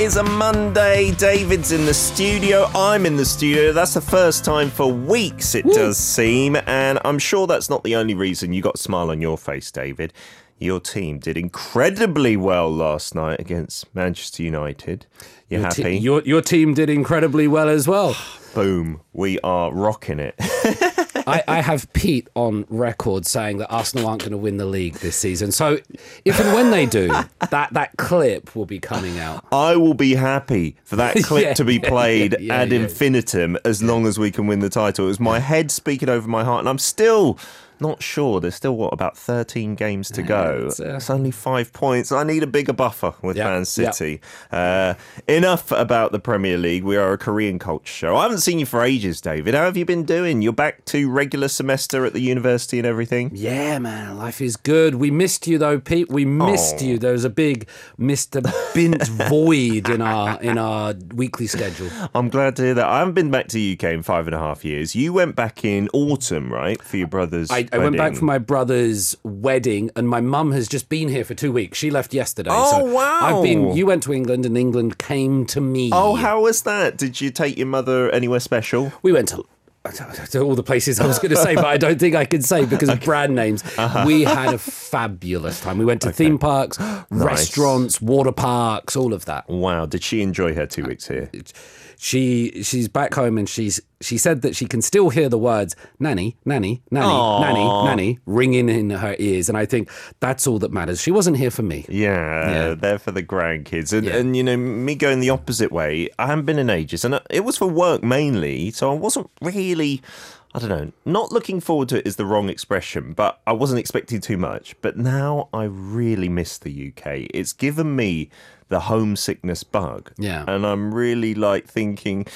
Is a Monday. David's in the studio. I'm in the studio. That's the first time for weeks, it does seem. And I'm sure that's not the only reason you got a smile on your face, David. Your team did incredibly well last night against Manchester United. You Your te- happy? your your team did incredibly well as well. Boom. We are rocking it. I, I have Pete on record saying that Arsenal aren't going to win the league this season. So if and when they do, that that clip will be coming out. I will be happy for that clip Yeah, to be played yeah, ad yeah. infinitum as long as we can win the title. It was my head speaking over my heart, and I'm still not sure. There's still, what, about 13 games to go? it's, uh, It's only five points. I need a bigger buffer with Yeah, Man. City. Uh, enough about the Premier League. We are a Korean culture show. I haven't seen you for ages, David. How have you been doing? You're back to regular semester at the university and everything? Yeah, man, life is good. We missed you though, Pete. We missed Oh. you. There was a big Mr. Bint void in our in our weekly schedule. I'm glad to hear that. I haven't been back to UK in five and a half years. You went back in autumn, right, for your brother's I, I went back for my brother's wedding, and my mum has just been here for two weeks. She left yesterday. Oh, so wow. I've been. You went to England, and England came to me. Oh, how was that? Did you take your mother anywhere special? we went to. To all the places I was going to say, but I don't think I can say because of brand names. Uh-huh. We had a fabulous time. We went to theme parks, restaurants, water parks, all of that. Wow, did she enjoy her two weeks here? She she's back home and she's she said that she can still hear the words nanny nanny nanny Aw. nanny nanny ringing in her ears and i think that's all that matters she wasn't here for me Yeah, Yeah. they're for the grandkids. And, Yeah. and, you know, me going the opposite way, I haven't been in ages. And it was for work mainly. So I wasn't really, I don't know, not looking forward to it is the wrong expression, but I wasn't expecting too much. But now I really miss the UK. It's given me the homesickness bug. Yeah. And I'm really like thinking,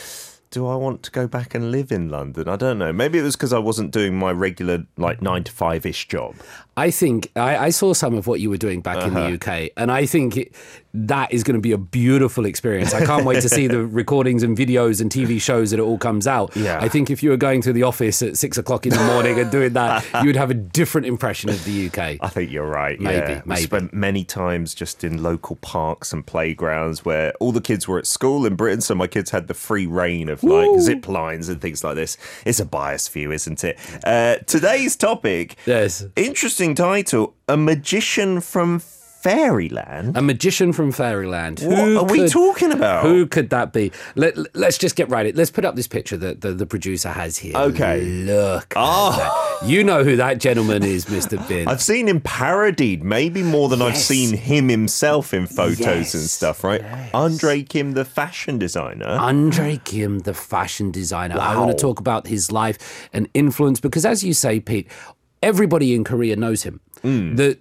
do I want to go back and live in London? I don't know. Maybe it was because I wasn't doing my regular, like, nine to five ish job. i think I, I saw some of what you were doing back in Uh-huh. the uk and i think it, that is going to be a beautiful experience i can't wait to see the recordings and videos and tv shows that it all comes out Yeah. i think if you were going to the office at six o'clock in the morning and doing that you would have a different impression of the uk I think you're right. Maybe, yeah. We maybe. spent many times just in local parks and playgrounds where all the kids were at school in Britain, so my kids had the free reign of like zip lines and things like this. It's a biased view, isn't it? Uh, today's topic, yes interesting title: A magician from Fairyland. a magician from fairyland What Who are we talking about? Who could that be? Let, let's just get right. It. Let's put up this picture that the, the producer has here. Okay. Look. at Oh. You know who that gentleman is, Mr. Bint. I've seen him parodied, maybe more than I've seen him himself in photos and stuff, right? yes. Andre Kim, the fashion designer. Andre Kim, the fashion designer. I want to talk about his life and influence because, as you say, Pete, everybody in Korea knows him. Mm. The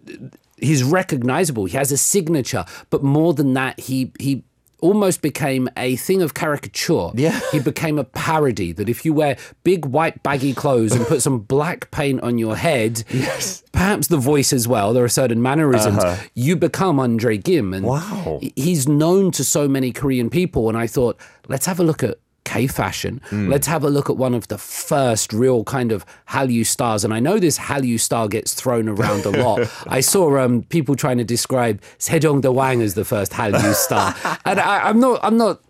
he's recognizable. He has a signature, but more than that, he he almost became a thing of caricature. Yeah. he became a parody. That if you wear big white baggy clothes and put some black paint on your head, yes. perhaps the voice as well. There are certain mannerisms. Uh-huh. You become Andre Kim, and Wow. he's known to so many Korean people. And I thought, let's have a look at K fashion. Let's have a look at one of the first real kind of Hallyu stars. And I know this Hallyu star gets thrown around a lot. I saw um, people trying to describe Sejong Daewang as the first Hallyu star. and I, I'm not, I'm not.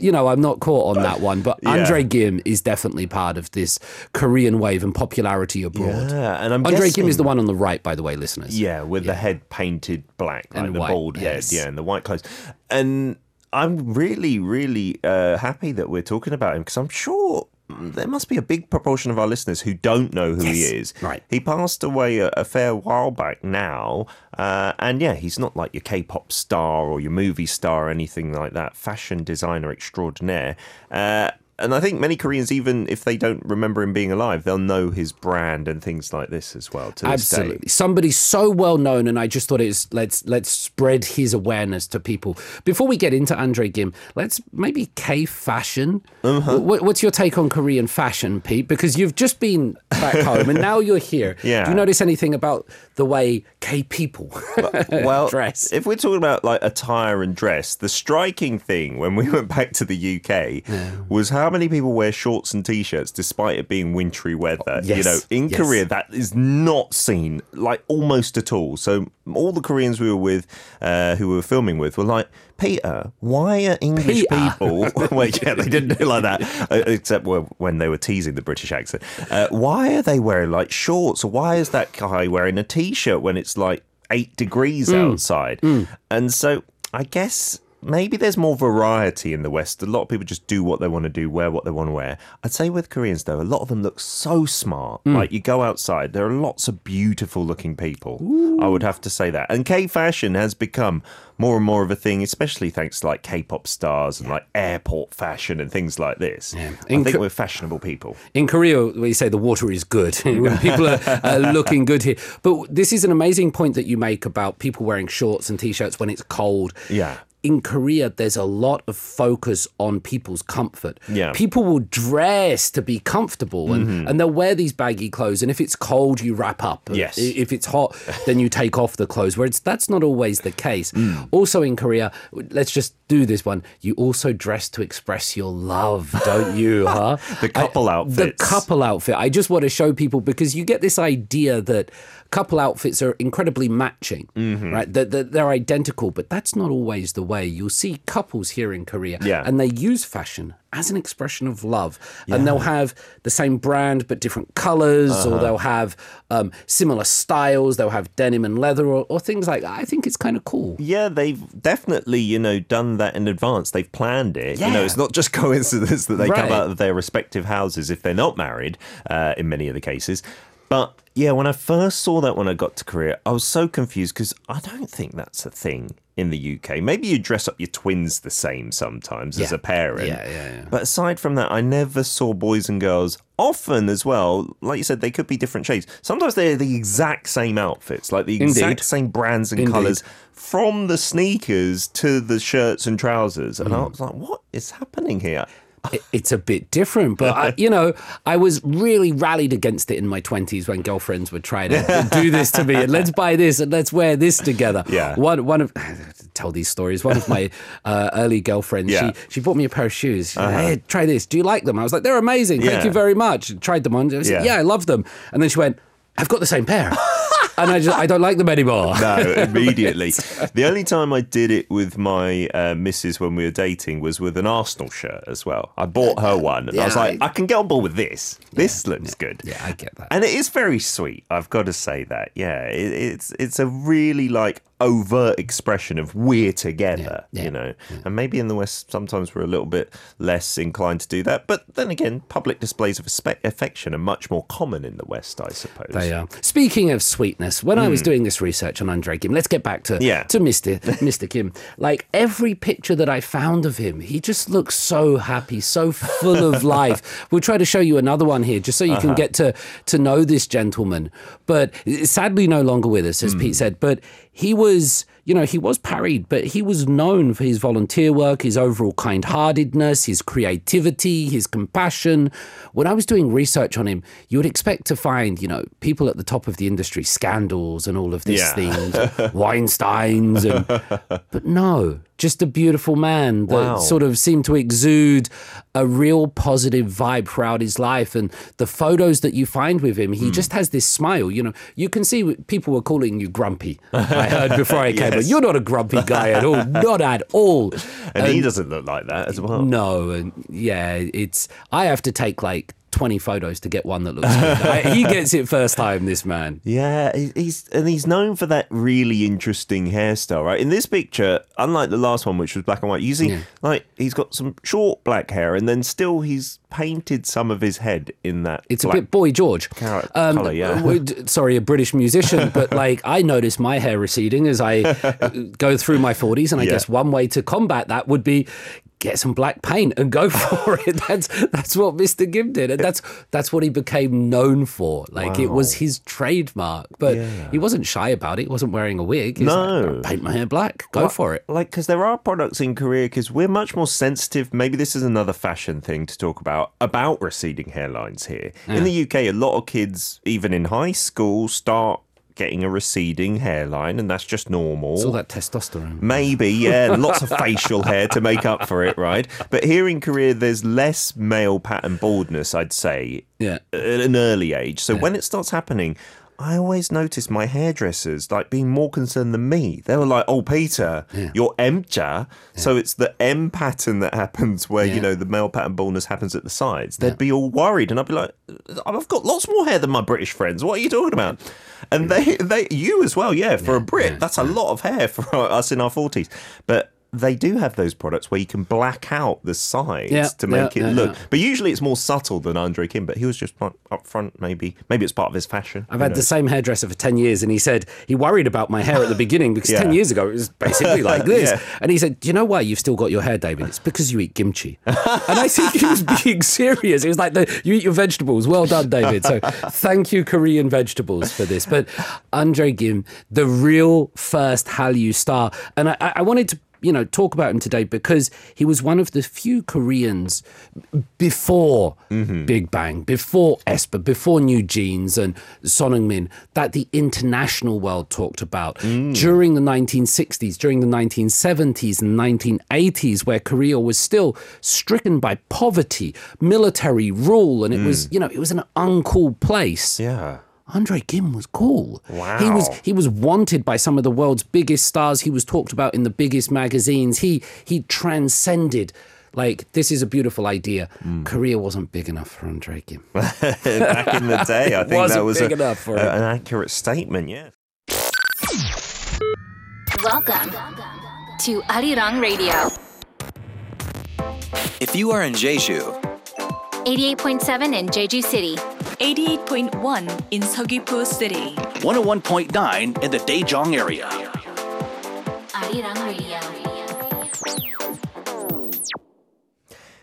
You know, I'm not caught on that one, but Yeah. Andre Kim is definitely part of this Korean wave and popularity abroad. Yeah, and I'm Andre guessing, Gim is the one on the right, by the way, listeners. Yeah, with the head painted black, like And the white, bald yes. head, yeah, and the white clothes. And I'm really, really uh, happy that we're talking about him because I'm sure there must be a big proportion of our listeners who don't know who he is. right. He passed away a, a fair while back now. Uh, and yeah, he's not like your K pop star or your movie star or anything like that. Fashion designer extraordinaire. Uh, and I think many Koreans, even if they don't remember him being alive, they'll know his brand and things like this as well. To this day. Absolutely, somebody so well known, and I just thought it's let's let's spread his awareness to people. Before we get into Andre Kim, let's maybe K fashion. Uh-huh. What, what's your take on Korean fashion, Pete? Because you've just been back home and now you're here. Yeah. Do you notice anything about the way K people well, dress? if we're talking about like attire and dress, the striking thing when we went back to the UK was how many people wear shorts and t-shirts despite it being wintry weather. You know, in yes. Korea that is not seen like almost at all. So all the Koreans we were with, uh, who we were filming with, were like. Peter, why are English Peter. people? well, yeah, they didn't do like that, uh, except when they were teasing the British accent. Uh, why are they wearing like shorts? Or why is that guy wearing a t-shirt when it's like eight degrees outside? And so I guess maybe there's more variety in the West. A lot of people just do what they want to do, wear what they want to wear. I'd say with Koreans though, a lot of them look so smart. Hmm. Like you go outside, there are lots of beautiful looking people. I would have to say that. And K fashion has become more and more of a thing, especially thanks to like K-pop stars and like airport fashion and things like this. I think Ko- we're fashionable people. In Korea, we say the water is good. when people are, are looking good here. But this is an amazing point that you make about people wearing shorts and t-shirts when it's cold. Yeah. In Korea, there's a lot of focus on people's comfort. Yeah. People will dress to be comfortable and, mm-hmm. and they'll wear these baggy clothes. And if it's cold, you wrap up. Yes. If it's hot, then you take off the clothes. Whereas that's not always the case. Mm. Also in Korea, let's just do this one. You also dress to express your love, don't you? Huh? The couple outfit. The couple outfit. I just want to show people because you get this idea that couple outfits are incredibly matching, Mm-hmm. right? That, that they're identical, but that's not always the way. You'll see couples here in Korea, Yeah. and they use fashion as an expression of love, and they'll have the same brand but different colors, Uh-huh. or they'll have um, similar styles. They'll have denim and leather, or, or things like that. I think it's kind of cool. Yeah, they've definitely, you know, done that in advance. They've planned it. You know, it's not just coincidence that they come out of their respective houses if they're not married, uh, in many of the cases. But yeah, when I first saw that when I got to Korea, I was so confused because I don't think that's a thing in the UK. Maybe you dress up your twins the same sometimes as a parent. Yeah, yeah, yeah. But aside from that, I never saw boys and girls often as well. Like you said, they could be different shades. Sometimes they're the exact same outfits, like the exact Indeed. same brands and Indeed. colours from the sneakers to the shirts and trousers. And I Mm. was like, what is happening here? It- it's a bit different. But I, you know, I was really rallied against it in my twenties when girlfriends would try to do this to me and let's buy this and let's wear this together. Yeah. One one of tell these stories. One of my uh, early girlfriends, Yeah. She she bought me a pair of shoes. She said, Hey, try this. Do you like them? I was like, they're amazing. Thank you very much. Tried them on. I said, Yeah. yeah, I love them. And then she went, I've got the same pair. and I just I don't like them anymore. No, immediately. the only time I did it with my uh, missus when we were dating was with an Arsenal shirt as well. I bought her one, and I was like, I- I can get on board with this. This looks good. Yeah, I get that. And it is very sweet. I've got to say that. Yeah, it, it's it's a really like overt expression of we're together. Yeah, yeah, you know, and maybe in the West sometimes we're a little bit less inclined to do that. But then again, public displays of affection are much more common in the West, I suppose. They are. Speaking of sweetness, when I was doing this research on Andre Kim, let's get back to Hmm. Yeah. to Mr. Mr. Kim. Like every picture that I found of him, he just looks so happy, so full of life. We'll try to show you another one here, just so you Uh-huh. can get to to know this gentleman. But sadly, no longer with us, as Hmm. Pete said. But he was. You know, he was parried, but he was known for his volunteer work, his overall kind heartedness, his creativity, his compassion. When I was doing research on him, you would expect to find, you know, people at the top of the industry, scandals and all of these Yeah. things, Weinsteins, and but no, just a beautiful man that Wow. sort of seemed to exude a real positive vibe throughout his life. And the photos that you find with him, he Hmm. just has this smile. You know, you can see people were calling you grumpy. I heard before I came, but you're not a grumpy guy at all, not at all. and he doesn't look like that as well. No, and yeah, it's I have to take like 20 photos to get one that looks good. He gets it first time, this man. Yeah, he's and he's known for that really interesting hairstyle, right? In this picture, unlike the last one, which was black and white, you see, like he's got some short black hair, and then still he's painted some of his head in that. It's a bit Boy George. Carrot colour, yeah. Sorry, a British musician, but like I notice my hair receding as I uh, go through my 40s, and I Yeah. guess one way to combat that would be get some black paint and go for it. That's that's what Mr. Kim did, and that's that's what he became known for. Like it was his trademark, but Yeah. he wasn't shy about it. He wasn't wearing a wig. He's No. like, paint my hair black. Go for it. Like, because there are products in Korea, because we're much more sensitive. Maybe this is another fashion thing to talk about about receding hairlines here. In the UK, a lot of kids, even in high school, start getting a receding hairline, and that's just normal. It's all that testosterone. Maybe, yeah, lots of facial hair to make up for it, right? But here in Korea, there's less male pattern baldness, I'd say, Yeah. at an early age. So when it starts happening, I always notice my hairdressers like being more concerned than me. They were like, "Oh, Peter, you're Mja." So it's the M pattern that happens where you know the male pattern baldness happens at the sides. They'd be all worried, and I'd be like, "I've got lots more hair than my British friends. What are you talking about?" And they, they, you as well, yeah. For a Brit, that's a lot of hair for us in our forties, but. They do have those products where you can black out the sides Yeah, to make yeah, it yeah, look. But usually it's more subtle than Andre Kim. But he was just up front, maybe. Maybe it's part of his fashion. I've had the same hairdresser for 10 years, and he said he worried about my hair at the beginning because Yeah. 10 years ago it was basically like this. And he said, Do you know why you've still got your hair, David? It's because you eat kimchi. and I think he was being serious. It was like, the, You eat your vegetables. Well done, David. So thank you, Korean vegetables, for this. But Andre Kim, the real first Hallyu star. And I I wanted to you know, talk about him today because he was one of the few Koreans before mm-hmm. Big Bang, before aespa, before New Jeans and Son Heung-min that the international world talked about mm. during the 1960s, during the 1970s and 1980s, where Korea was still stricken by poverty, military rule, and it was, mm. you know, it was an uncool place. Yeah. Andre Kim was cool. Wow. He was he was wanted by some of the world's biggest stars. He was talked about in the biggest magazines. He he transcended like this is a beautiful idea. Hmm. Korea wasn't big enough for Andre Kim. Back in the day, I think that wasn't was big a- enough for a- an accurate statement, yeah. Welcome to Arirang Radio, If you are in Jeju, 88.7 in Jeju City, 88.1 in Seogwipo City. 101.9 in the Daejeong area. Arirang Radio.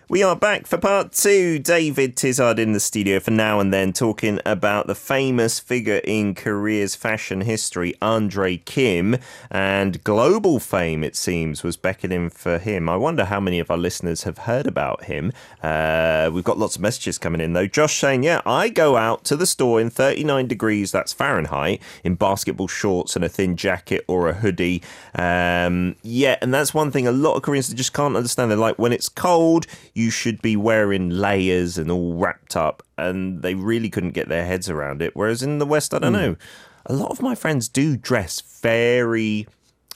We are back for part two. David Tizard in the studio for now and then, talking about the famous figure in Korea's fashion history, Andre Kim. And global fame, it seems, was beckoning for him. I wonder how many of our listeners have heard about him. Uh, we've got lots of messages coming in, though. Josh saying, Yeah, I go out to the store in 39 degrees, that's Fahrenheit, in basketball shorts and a thin jacket or a hoodie. Um, yeah, and that's one thing a lot of Koreans just can't understand. They're like, when it's cold, you should be wearing layers and all wrapped up, and they really couldn't get their heads around it. Whereas in the West, I don't hmm. know, a lot of my friends do dress very.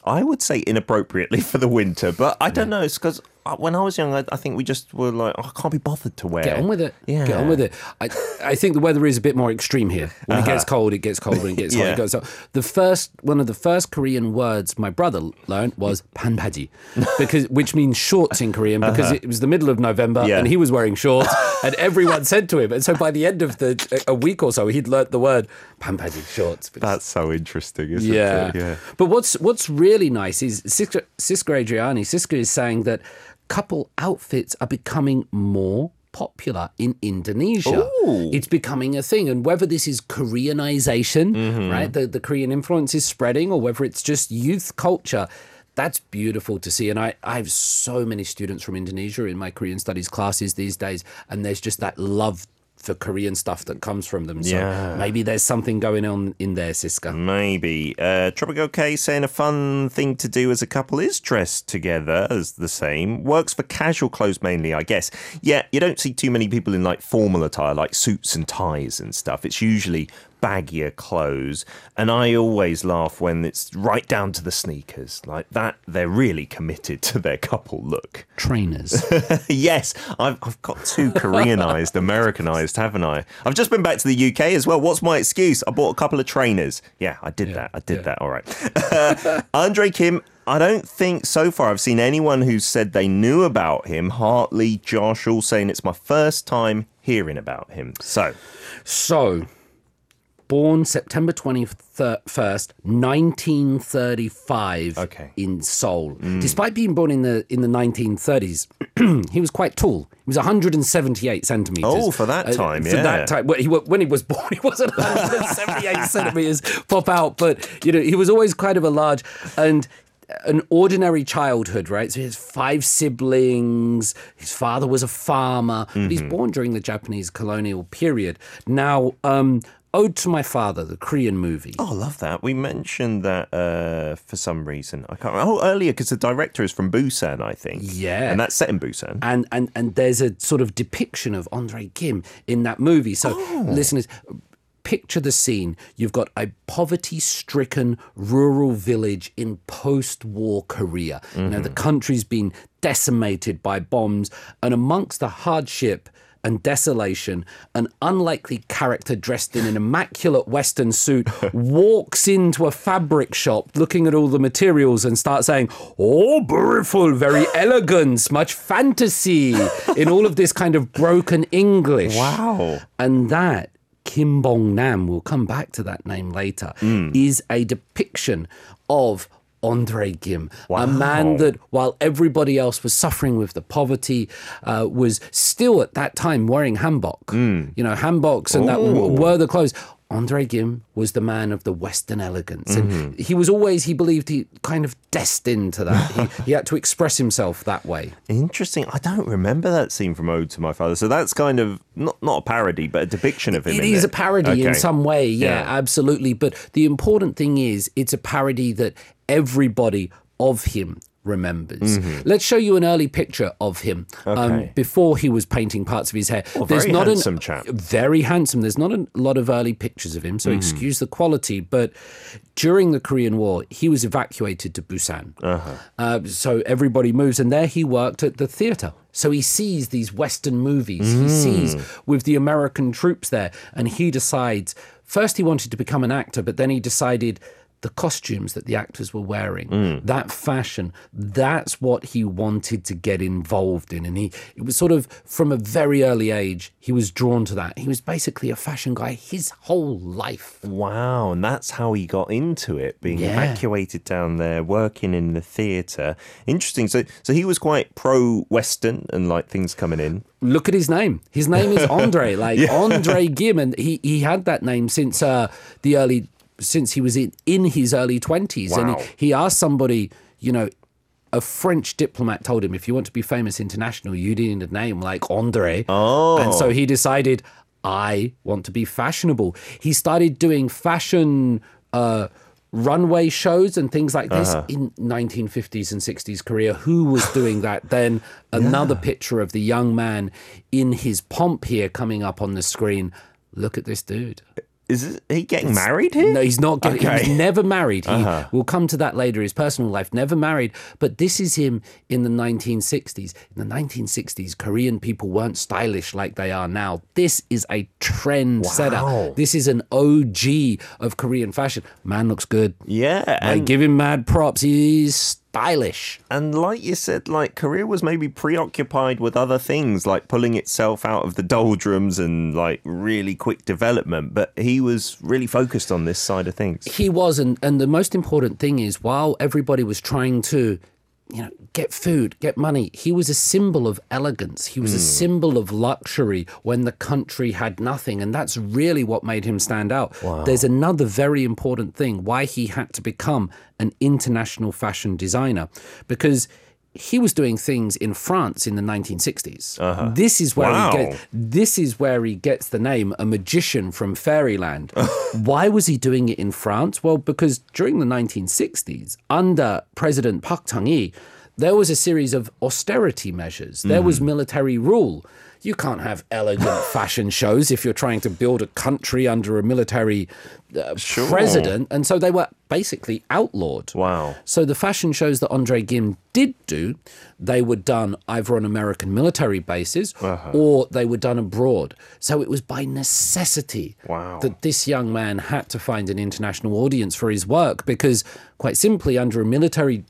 I would say inappropriately for the winter, but I don't hmm. know. It's because when I was young, I, I think we just were like, oh, I can't be bothered to wear. Get on with it. Yeah. Get on with it. I, I think the weather is a bit more extreme here. When it gets cold, it gets colder and it gets Uh-huh. Yeah. hotter. It goes up. The first one of the first Korean words my brother learned was banbaji, because which means shorts in Korean because it was the middle of November Uh-huh. Yeah. and he was wearing shorts and everyone said to him. And so by the end of the a week or so, he'd learnt the word banbaji shorts. That's so interesting, isn't Yeah. it? Yeah. But what's what's really nice is Siska, Siska Adriani, Siska is saying that couple outfits are becoming more popular in Indonesia. Ooh. It's becoming a thing. And whether this is Koreanization, Mm-hmm. right? The the Korean influence is spreading, or whether it's just youth culture. That's beautiful to see. And I, I have so many students from Indonesia in my Korean studies classes these days, and there's just that love for Korean stuff that comes from them. So Yeah. maybe there's something going on in there, Siska. Maybe. Uh, Tropical K saying a fun thing to do as a couple is dress together as the same. Works for casual clothes mainly, I guess. Yeah, you don't see too many people in like formal attire, like suits and ties and stuff. It's usually baggier clothes. And I always laugh when it's right down to the sneakers. Like that, they're really committed to their couple look. Trainers. yes, I've, I've got too Koreanized, Americanized, haven't I? I've just been back to the UK as well. What's my excuse? I bought a couple of trainers. Yeah, I did that. I did yeah. that. All right. Uh, Andre Kim, I don't think so far I've seen anyone who said they knew about him. Hartley, Josh, all saying it's my first time hearing about him. So, So, born September 21st, 1935 Okay. in Seoul. Despite being born in the in the 1930s, he was quite tall. He was 178 centimeters. Oh, for that time, for yeah. that time. Well, he, when he was born, he wasn't 178 centimeters pop out, but you know, he was always kind of a large and an ordinary childhood, right? So he has five siblings. His father was a farmer, but Mm-hmm. he's born during the Japanese colonial period. Now, um, Ode to My Father, the Korean movie. Oh, I love that. We mentioned that uh, for some reason. I can't remember. Oh, earlier, because the director is from Busan, I think. Yeah. And that's set in Busan. and and and there's a sort of depiction of Andre Kim in that movie. So, Oh. listeners, picture the scene. You've got a poverty-stricken rural village in post-war Korea. You know, Mm-hmm. the country's been decimated by bombs, and amongst the hardship. And desolation, an unlikely character dressed in an immaculate Western suit walks into a fabric shop looking at all the materials and starts saying, Oh, beautiful, very elegant, much fantasy, in all of this kind of broken English. Wow. And that, Kim Bong Nam, we'll come back to that name later, hmm. is a depiction of Andre Kim, a man that, while everybody else was suffering with the poverty, uh, was still at that time wearing hanbok. You know, hanboks and that w- were the clothes. Andre Kim was the man of the Western elegance. And mm-hmm. he was always, he believed, he kind of destined to that. he, he had to express himself that way. Interesting. I don't remember that scene from Ode to My Father. So that's kind of not not a parody, but a depiction of him. It a parody in some way, yeah, Yeah. absolutely. But the important thing is, it's a parody that everybody of him remembers. Let's show you an early picture of him um, Mm-hmm. Before he was painting parts of his hair. very handsome an, chap. Very handsome. There's not a lot of early pictures of him, Mm-hmm. so excuse the quality. But during the Korean War, he was evacuated to Busan. Uh-huh. Uh, so everybody moves, and there he worked at the theater. So he sees these Western movies. He sees with the American troops there, and he decides. First, he wanted to become an actor, but then he decided the costumes that the actors were wearing, that fashion, that's what he wanted to get involved in. And he, it was sort of from a very early age, he was drawn to that. He was basically a fashion guy his whole life. Wow, and that's how he got into it, being Yeah. evacuated down there, working in the theatre. Interesting. So, so he was quite pro-Western and like things coming in. Look at his name. His name is Andre, like Andre Kim, and he he had that name since uh, the early since he was in in his early twenties, and he, he asked somebody, you know. A French diplomat told him, if you want to be famous international, you need a name like Andre. Oh. And so he decided, I want to be fashionable. He started doing fashion uh, runway shows and things like this Uh-huh. in 1950s and 60s Korea. Who was doing that? Then another picture of the young man in his pomp here coming up on the screen. Look at this dude. Is he getting married here? No, he's not getting. Okay. He's never married. He, Uh-huh. We'll come to that later. His personal life, never married. But this is him in the 1960s. In the 1960s, Korean people weren't stylish like they are now. This is a trend setter. This is an OG of Korean fashion. Man looks good. Yeah, I and, give him mad props. He's stylish. and like you said, like Korea was maybe preoccupied with other things, like pulling itself out of the doldrums and like really quick development. But he was really focused on this side of things. He was, and, and the most important thing is while everybody was trying to, you know, get food, get money, he was a symbol of elegance. He was a hmm. symbol of luxury when the country had nothing. And that's really what made him stand out. There's another very important thing why he had to become an international fashion designer because he was doing things in France in the 1960s. Uh-huh. This is where Wow. he gets this is where he gets the name a magician from fairyland. Why was he doing it in France? Well, because during the 1960s, under President Park Chung-hee, there was a series of austerity measures. There was hmm. military rule. You can't have elegant fashion shows if you're trying to build a country under a military uh, president. And so they were basically outlawed. Wow. So the fashion shows that Andre Kim did do, they were done either on American military bases Uh-huh. or they were done abroad. So it was by necessity Wow. that this young man had to find an international audience for his work because, quite simply, under a military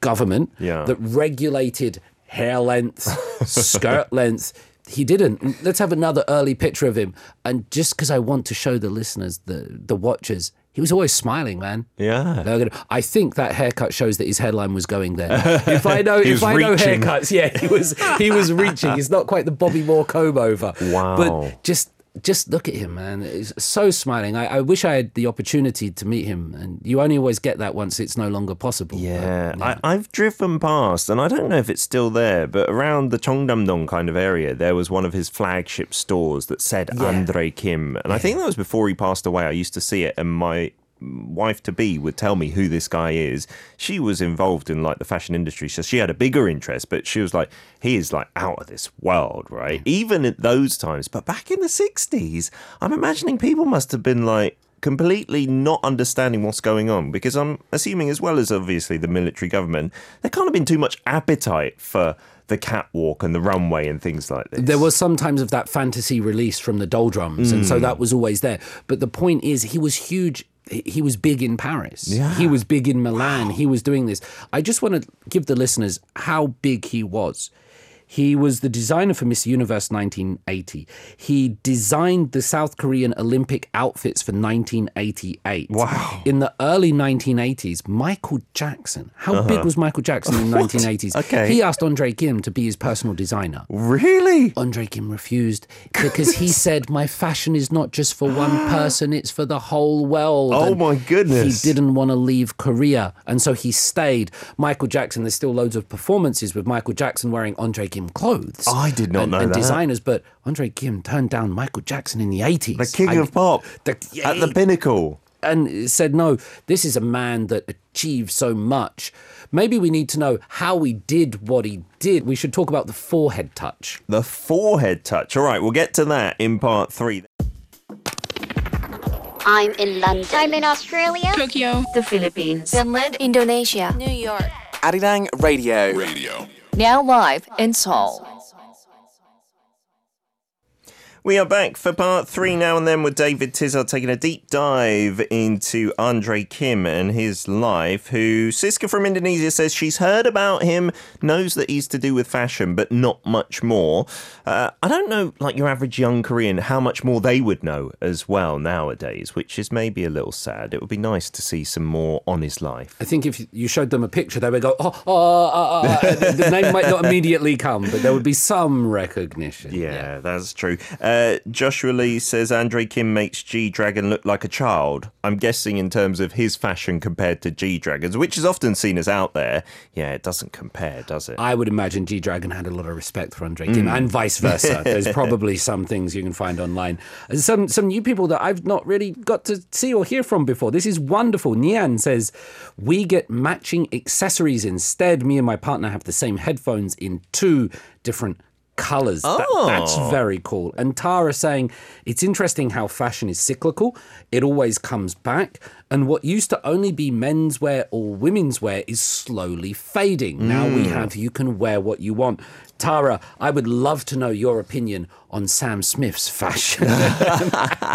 government Yeah. that regulated hair length, skirt length, he didn't. Let's have another early picture of him. And just because I want to show the listeners, the the watchers, he was always smiling, man. Yeah. Gonna- I think that haircut shows that his headline was going there. If I know, if I know reaching. haircuts, yeah, he was he was reaching. He's not quite the Bobby Moore comb over. Wow. But just just look at him, man. He's so smiling. I, I wish I had the opportunity to meet him, and you only always get that once it's no longer possible. But, Yeah, I, I've driven past, and I don't know if it's still there, but around the Cheongdam-dong kind of area, there was one of his flagship stores that said Andre Kim, and I think that was before he passed away. I used to see it, and my wife to be would tell me who this guy is. She was involved in like the fashion industry, so she had a bigger interest, but she was like, he is like out of this world, right? Even at those times, but back in the 60s, I'm imagining people must have been like, completely not understanding what's going on because I'm assuming, as well as obviously the military government, there can't have been too much appetite for the catwalk and the runway and things like this. There was sometimes of that fantasy release from the doldrums, and so Mm. that was always there. But the point is, he was huge. He he was big in Paris. Yeah. He was big in Milan. He was doing this. I just want to give the listeners how big he was. He was the designer for Miss Universe 1980. He designed the South Korean Olympic outfits for 1988. Wow. In the early 1980s, Michael Jackson. How big was Michael Jackson in the 1980s? Uh-huh. Okay. He asked Andre Kim to be his personal designer. really? Andre Kim refused because he said, My fashion is not just for one person, it's for the whole world. Oh And my goodness. He didn't want to leave Korea. And so he stayed. Michael Jackson, there's still loads of performances with Michael Jackson wearing Andre Kim clothes. I did not and, know and that. designers, but Andre Kim turned down Michael Jackson in the 80s. The king I- of pop the- at the pinnacle. and said, no, this is a man that achieved so much. Maybe we need to know how he did what he did. We should talk about the forehead touch. The forehead touch. All right, we'll get to that in part three. I'm in London. I'm in Australia. Tokyo. The Philippines. Finland, Indonesia. New York. Arirang Radio. Radio. Now live in Seoul. We are back for part three now and then with David Tizard taking a deep dive into Andre Kim and his life, who Siska from Indonesia says she's heard about him, knows that he's to do with fashion, but not much more. Uh, I don't know, like your average young Korean, how much more they would know as well nowadays, which is maybe a little sad. It would be nice to see some more on his life. I think if you showed them a picture, they would go, oh, oh, oh, oh, oh." the name might not immediately come, but there would be some recognition. Yeah, that's true. Uh, Uh, Joshua Lee says Andre Kim makes G Dragon look like a child. I'm guessing in terms of his fashion compared to G Dragon's, which is often seen as out there. Yeah, it doesn't compare, does it? I would imagine G Dragon had a lot of respect for Andre Kim, and vice versa. Mm. There's probably some things you can find online. Some some new people that I've not really got to see or hear from before. This is wonderful. Nian says we get matching accessories instead. Me and my partner have the same headphones in two different colors. That- that's oh. very cool. And Tara saying it's interesting how fashion is cyclical. It always comes back. And what used to only be menswear or women's wear is slowly fading. Now we mm. have you can wear what you want. Tara, I would love to know your opinion on Sam Smith's fashion.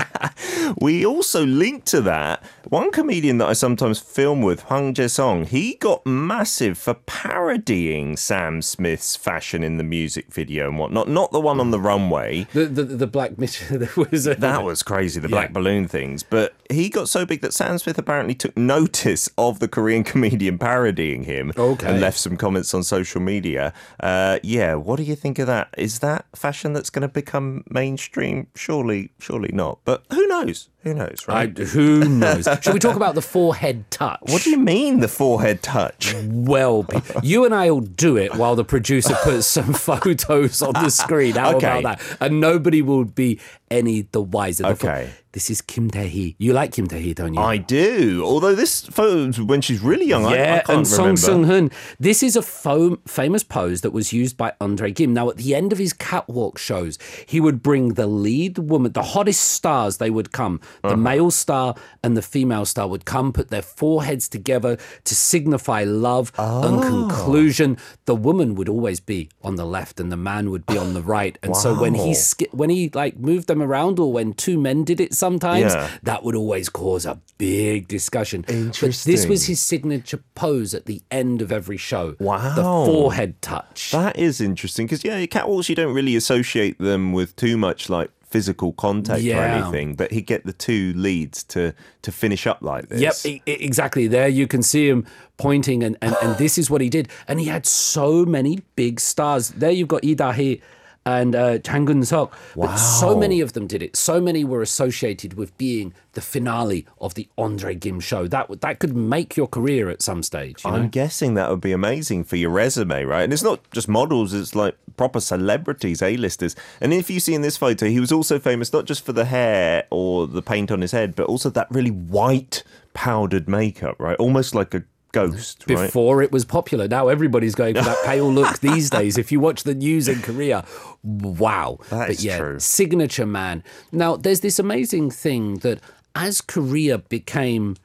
We also link to that one comedian that I sometimes film with, Hwang Je-sung. He got massive for parodying Sam Smith's fashion in the music video and whatnot. Not the one on the runway. the, the the black mission that was a, That was crazy, the black Yeah. balloon things. But he got so big that Sam Smith apparently took notice of the Korean comedian parodying him Okay. and left some comments on social media. Uh, yeah, what do you think of that? Is that fashion that's going to become mainstream? Surely, surely not. But who knows? Who knows, I, right? who knows? Should we talk about the forehead touch? what do you mean, the forehead touch? Well, you and I will do it while the producer puts some photos on the screen. How Okay. about that? And nobody will be any the wiser. Okay. This is Kim Tae-hee. You like Kim Tae-hee, don't you? I do. Although this photo's when she's really young. I, I yeah, can't and Song. Seung-heon. This is a fo- famous pose that was used by Andre Kim. Now, at the end of his catwalk shows, he would bring the lead woman, the hottest stars. They would would come. The uh-huh. male star and the female star would come, put their foreheads together to signify love oh. and conclusion. The woman would always be on the left, and the man would be on the right. And so when he sk- when he like moved them around, or when two men did it, sometimes Yeah. that would always cause a big discussion. But this was his signature pose at the end of every show. Wow. The forehead touch. That is interesting because yeah, catwalks you don't really associate them with too much like physical contact or anything, but he'd get the two leads to to finish up like this. Yep, exactly. There you can see him pointing, and, and, and this is what he did. And he had so many big stars. There you've got Da-hee and uh, Jang Keun-suk. But so many of them did it. So many were associated with being the finale of the Andre Kim show. That that could make your career at some stage. You know? I'm guessing that would be amazing for your resume, right? And it's not just models, it's like proper celebrities, A-listers. And if you see in this photo, he was also famous not just for the hair or the paint on his head, but also that really white powdered makeup, right? Almost like a ghost, right? before it was popular. Now everybody's going for that pale look these days. If you watch the news in Korea, wow. That but is yeah, true. signature man. Now there's this amazing thing that as Korea became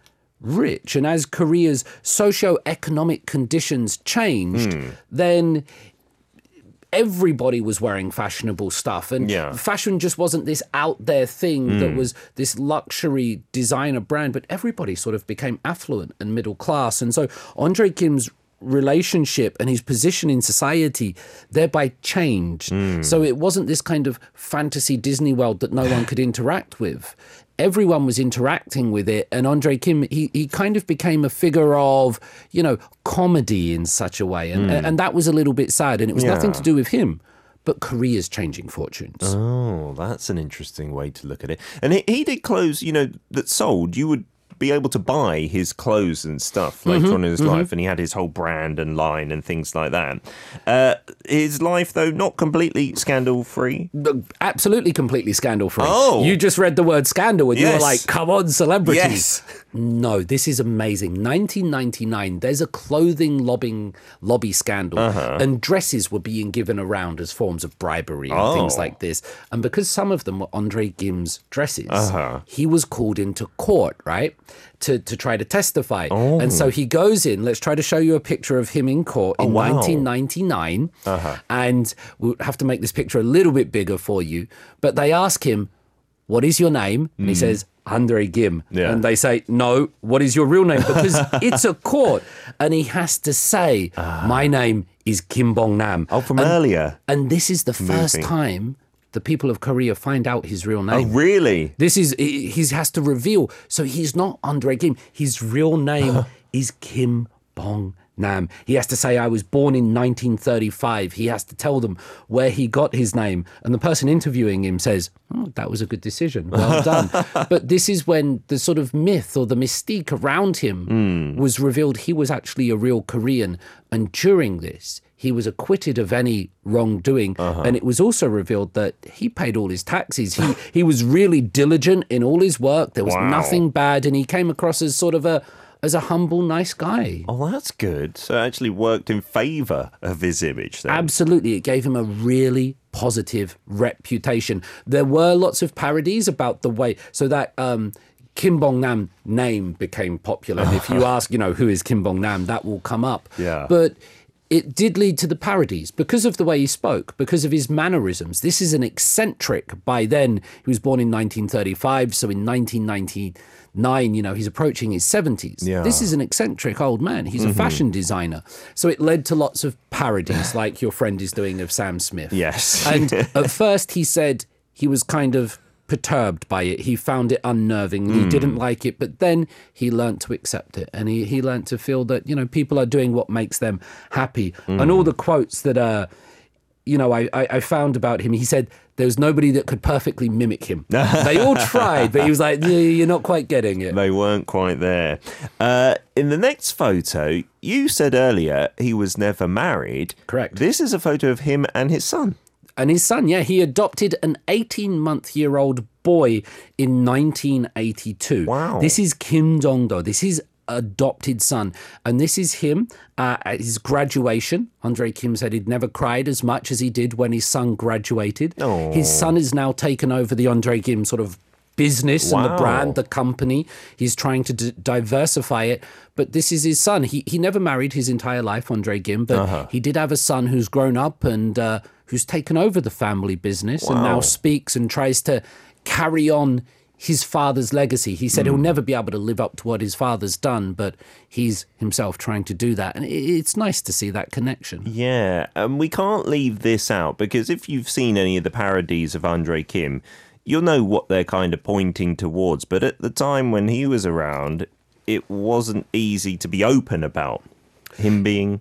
rich and as Korea's socio-economic conditions changed, Hmm. then everybody was wearing fashionable stuff and Yeah. fashion just wasn't this out there thing Mm. that was this luxury designer brand but everybody sort of became affluent and middle class and so Andre Kim's relationship and his position in society thereby changed Mm. so it wasn't this kind of fantasy Disney world that no one could interact with everyone was interacting with it and Andre Kim he, he kind of became a figure of you know comedy in such a way and, and that was a little bit sad and it was nothing Mm. To do with him but Korea's changing fortunes Oh, that's an interesting way to look at it. And he, he did clothes, you know, that sold. You would be able to buy his clothes and stuff later Mm-hmm, on in his life, and he had his whole brand and line and things like that. Uh, his life, though, not completely scandal free. absolutely completely scandal free. Oh. You just read the word scandal and you were like, come on, celebrities. Yes. No, this is amazing. 1999, there's a clothing lobbying lobby scandal, Uh-huh. and dresses were being given around as forms of bribery and Oh. things like this. And because some of them were Andre Kim's dresses, Uh-huh. he was called into court, right? To, to try to testify. Oh. And so he goes in. Let's try to show you a picture of him in court in Oh, wow. 1999. Uh-huh. And we'll have to make this picture a little bit bigger for you. But they ask him, What is your name? And he says, Andre Kim. Yeah. And they say, No, what is your real name? Because it's a court. And he has to say, My name is Kim Bong Nam. Oh, from and, earlier. And this is the first time the people of Korea find out his real name. Oh, name. really? This is he has to reveal. So he's not Andre Kim. His real name is Kim Bong Nam. He has to say I was born in 1935. He has to tell them where he got his name, and the person interviewing him says, oh, "That was a good decision. Well done." but this is when the sort of myth or the mystique around him hmm. was revealed. He was actually a real Korean, and during this. He was acquitted of any wrongdoing, and it was also revealed that he paid all his taxes. He he was really diligent in all his work. There was Wow. nothing bad, and he came across as sort of a as a humble, nice guy. Oh, that's good. So it actually worked in favour of his image then. Absolutely, it gave him a really positive reputation. There were lots of parodies about the way so that. Um, Kim Bong Nam name became popular. And if you ask, you know, who is Kim Bong Nam, that will come up. Yeah. But it did lead to the parodies because of the way he spoke, because of his mannerisms. This is an eccentric by then. He was born in 1935, so in 1999, you know, he's approaching his 70s. Yeah. This is an eccentric old man. He's a mm-hmm. fashion designer. So it led to lots of parodies like your friend is doing of Sam Smith. Yes. And at first he said he was kind of perturbed by it. He found it unnerving and he didn't like it. But then he learnt to accept it and he, he learnt to feel that, you know, people are doing what makes them happy. And all the quotes that uh you know, I, I, I found about him, he said there was nobody that could perfectly mimic him. they all tried, but he was like, you're not quite getting it. They weren't quite there. Uh, in the next photo, you said earlier he was never married. Correct. This is a photo of him and his son. And his son, yeah, he adopted an 18 month year old boy in 1982. Wow. This is Kim Jong Do. This is adopted son. And this is him uh, at his graduation. Andre Kim said he'd never cried as much as he did when his son graduated. Oh. His son has now taken over the Andre Kim sort of business and the brand, the company. He's trying to d- diversify it. But this is his son. He he never married his entire life, Andre Kim, but Uh-huh. he did have a son who's grown up and uh, who's taken over the family business and now speaks and tries to carry on his father's legacy. He said he'll Hmm. never be able to live up to what his father's done, but he's himself trying to do that. And it's nice to see that connection. Yeah, and we can't leave this out because if you've seen any of the parodies of Andre Kim, you'll know what they're kind of pointing towards. But at the time when he was around, it wasn't easy to be open about him being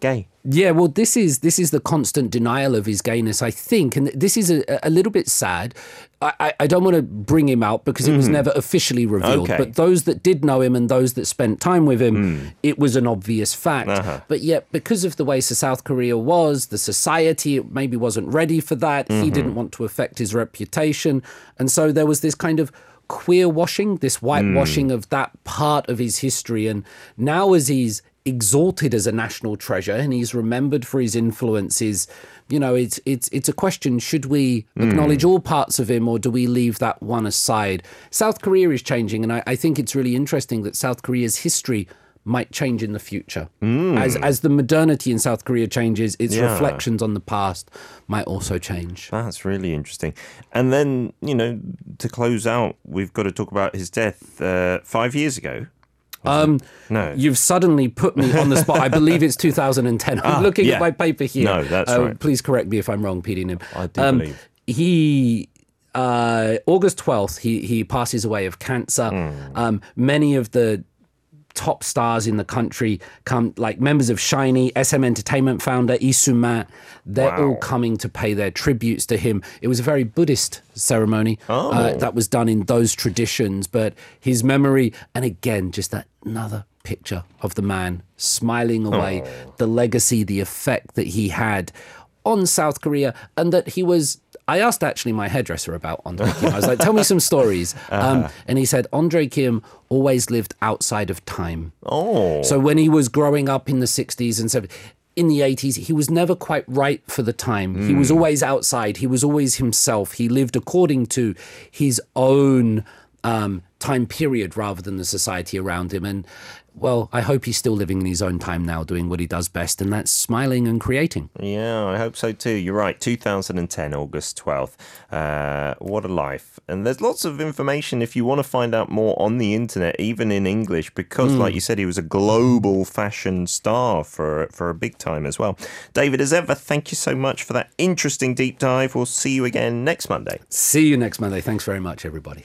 gay. Yeah, well, this is this is the constant denial of his gayness, I think, and this is a, a little bit sad. I, I, don't want to bring him out because it was mm-hmm. never officially revealed, Okay. but those that did know him and those that spent time with him, hmm. it was an obvious fact. Uh-huh. But yet, because of the way South Korea was, the society maybe wasn't ready for that. He mm-hmm. didn't want to affect his reputation, and so there was this kind of queer washing, this whitewashing hmm. of that part of his history. And now, as he's exalted as a national treasure and he's remembered for his influences, you know, it's it's it's a question: should we acknowledge all parts of him, or do we leave that one aside? South Korea is changing, and I, I think it's really interesting that South Korea's history. Might change in the future as as the modernity in South Korea changes. Its Yeah. reflections on the past might also change. That's really interesting. And then, you know, to close out, we've got to talk about his death uh, five years ago. Um, No. You've suddenly put me on the spot. I believe it's 2010. I'm looking yeah. at my paper here. No, that's Uh, right. Please correct me if I'm wrong, PD Nim. I do believe. He, uh, August 12th, he, he passes away of cancer. Hmm. Um, many of the top stars in the country come like members of SHINee, SM Entertainment founder Lee Soo-man. They're all coming to pay their tributes to him. It was a very Buddhist ceremony uh, that was done in those traditions, but his memory, and again, just that another picture of the man smiling away, the legacy, the effect that he had on South Korea, and that he was. I asked actually my hairdresser about Andre Kim. I was like, "Tell me some stories," um, and he said Andre Kim always lived outside of time. Oh. So when he was growing up in the 60s and 70s, in the 80s, he was never quite right for the time. He was always outside. He was always himself. He lived according to his own um, time period rather than the society around him. And well, I hope he's still living in his own time now, doing what he does best, and that's smiling and creating. Yeah, I hope so too. You're right. 2010, August 12th. Uh, what a life. And there's lots of information if you want to find out more on the internet, even in English, because, like you said, he was a global fashion star for, for a big time as well. David, as ever, thank you so much for that interesting deep dive. We'll see you again next Monday. See you next Monday. Thanks very much, everybody.